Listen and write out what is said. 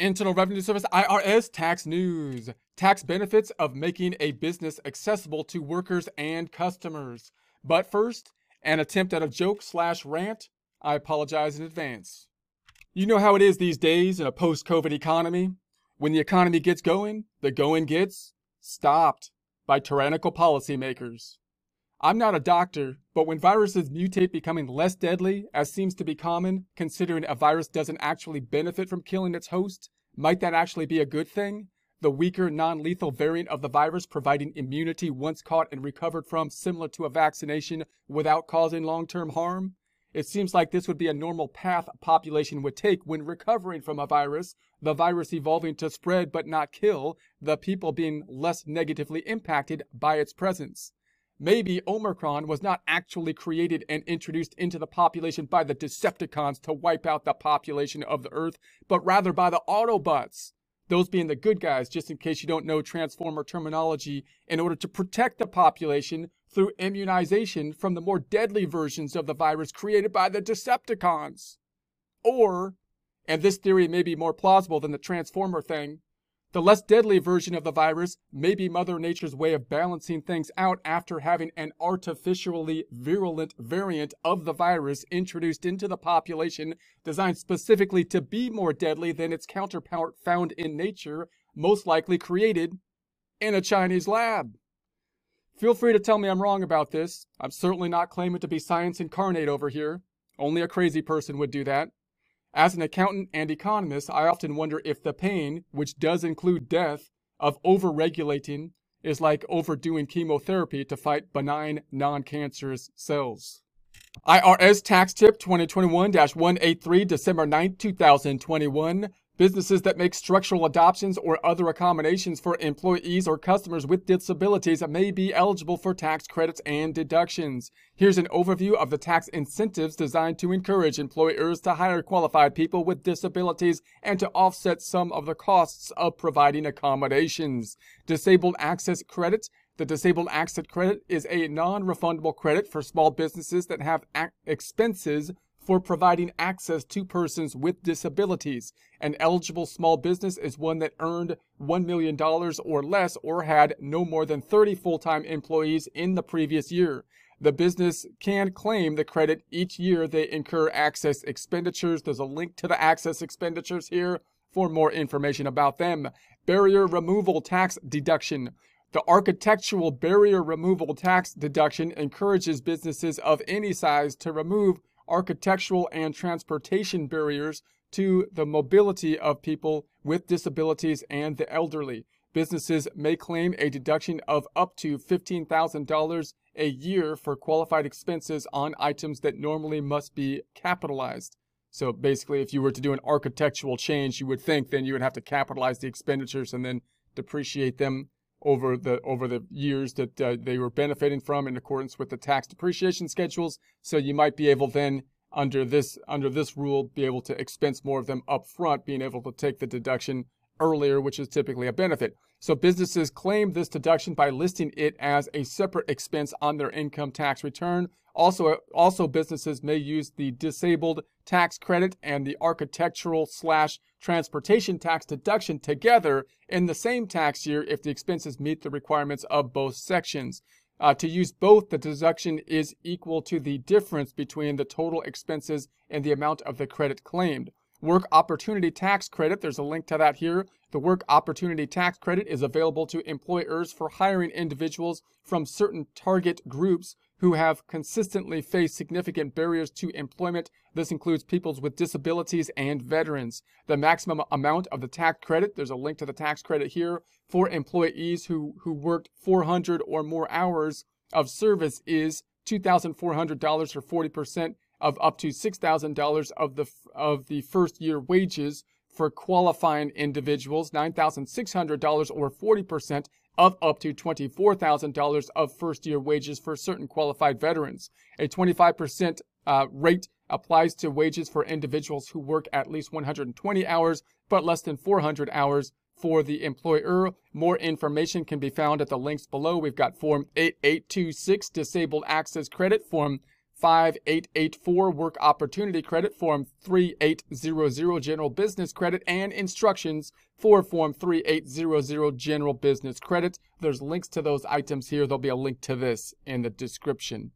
Internal Revenue Service IRS tax news. Tax benefits of making a business accessible to workers and customers. But first, an attempt at a joke slash rant. I apologize in advance. You know how it is these days in a post COVID economy? When the economy gets going, the going gets stopped by tyrannical policymakers. I'm not a doctor, but when viruses mutate becoming less deadly, as seems to be common, considering a virus doesn't actually benefit from killing its host, might that actually be a good thing? The weaker, non lethal variant of the virus providing immunity once caught and recovered from, similar to a vaccination, without causing long term harm? It seems like this would be a normal path a population would take when recovering from a virus, the virus evolving to spread but not kill, the people being less negatively impacted by its presence. Maybe Omicron was not actually created and introduced into the population by the Decepticons to wipe out the population of the Earth, but rather by the Autobots. Those being the good guys, just in case you don't know Transformer terminology, in order to protect the population through immunization from the more deadly versions of the virus created by the Decepticons. Or, and this theory may be more plausible than the Transformer thing, the less deadly version of the virus may be Mother Nature's way of balancing things out after having an artificially virulent variant of the virus introduced into the population designed specifically to be more deadly than its counterpart found in nature, most likely created in a Chinese lab. Feel free to tell me I'm wrong about this. I'm certainly not claiming to be science incarnate over here. Only a crazy person would do that. As an accountant and economist, I often wonder if the pain, which does include death, of overregulating is like overdoing chemotherapy to fight benign non cancerous cells. IRS Tax Tip 2021 183, December 9, 2021. Businesses that make structural adoptions or other accommodations for employees or customers with disabilities may be eligible for tax credits and deductions. Here's an overview of the tax incentives designed to encourage employers to hire qualified people with disabilities and to offset some of the costs of providing accommodations. Disabled Access Credit the Disabled Access Credit is a non refundable credit for small businesses that have expenses for providing access to persons with disabilities. An eligible small business is one that earned $1 million or less or had no more than 30 full time employees in the previous year. The business can claim the credit each year they incur access expenditures. There's a link to the access expenditures here for more information about them. Barrier removal tax deduction. The architectural barrier removal tax deduction encourages businesses of any size to remove architectural and transportation barriers to the mobility of people with disabilities and the elderly. Businesses may claim a deduction of up to $15,000 a year for qualified expenses on items that normally must be capitalized. So basically, if you were to do an architectural change, you would think then you would have to capitalize the expenditures and then depreciate them over the over the years that uh, they were benefiting from in accordance with the tax depreciation schedules. So you might be able then under this under this rule be able to expense more of them up front, being able to take the deduction earlier, which is typically a benefit. So businesses claim this deduction by listing it as a separate expense on their income tax return. Also, also businesses may use the disabled tax credit and the architectural slash transportation tax deduction together in the same tax year if the expenses meet the requirements of both sections. Uh, to use both, the deduction is equal to the difference between the total expenses and the amount of the credit claimed. Work Opportunity Tax Credit, there's a link to that here. The Work Opportunity Tax Credit is available to employers for hiring individuals from certain target groups who have consistently faced significant barriers to employment. This includes people with disabilities and veterans. The maximum amount of the tax credit, there's a link to the tax credit here, for employees who, who worked 400 or more hours of service is $2,400 for 40% of up to $6,000 of the of the first year wages for qualifying individuals, $9,600 or 40% of up to $24,000 of first year wages for certain qualified veterans. A 25% uh, rate applies to wages for individuals who work at least 120 hours but less than 400 hours for the employer. More information can be found at the links below. We've got Form 8826 Disabled Access Credit, Form 5884 Work Opportunity Credit, Form 3800 General Business Credit, and instructions for Form 3800 General Business Credit. There's links to those items here. There'll be a link to this in the description.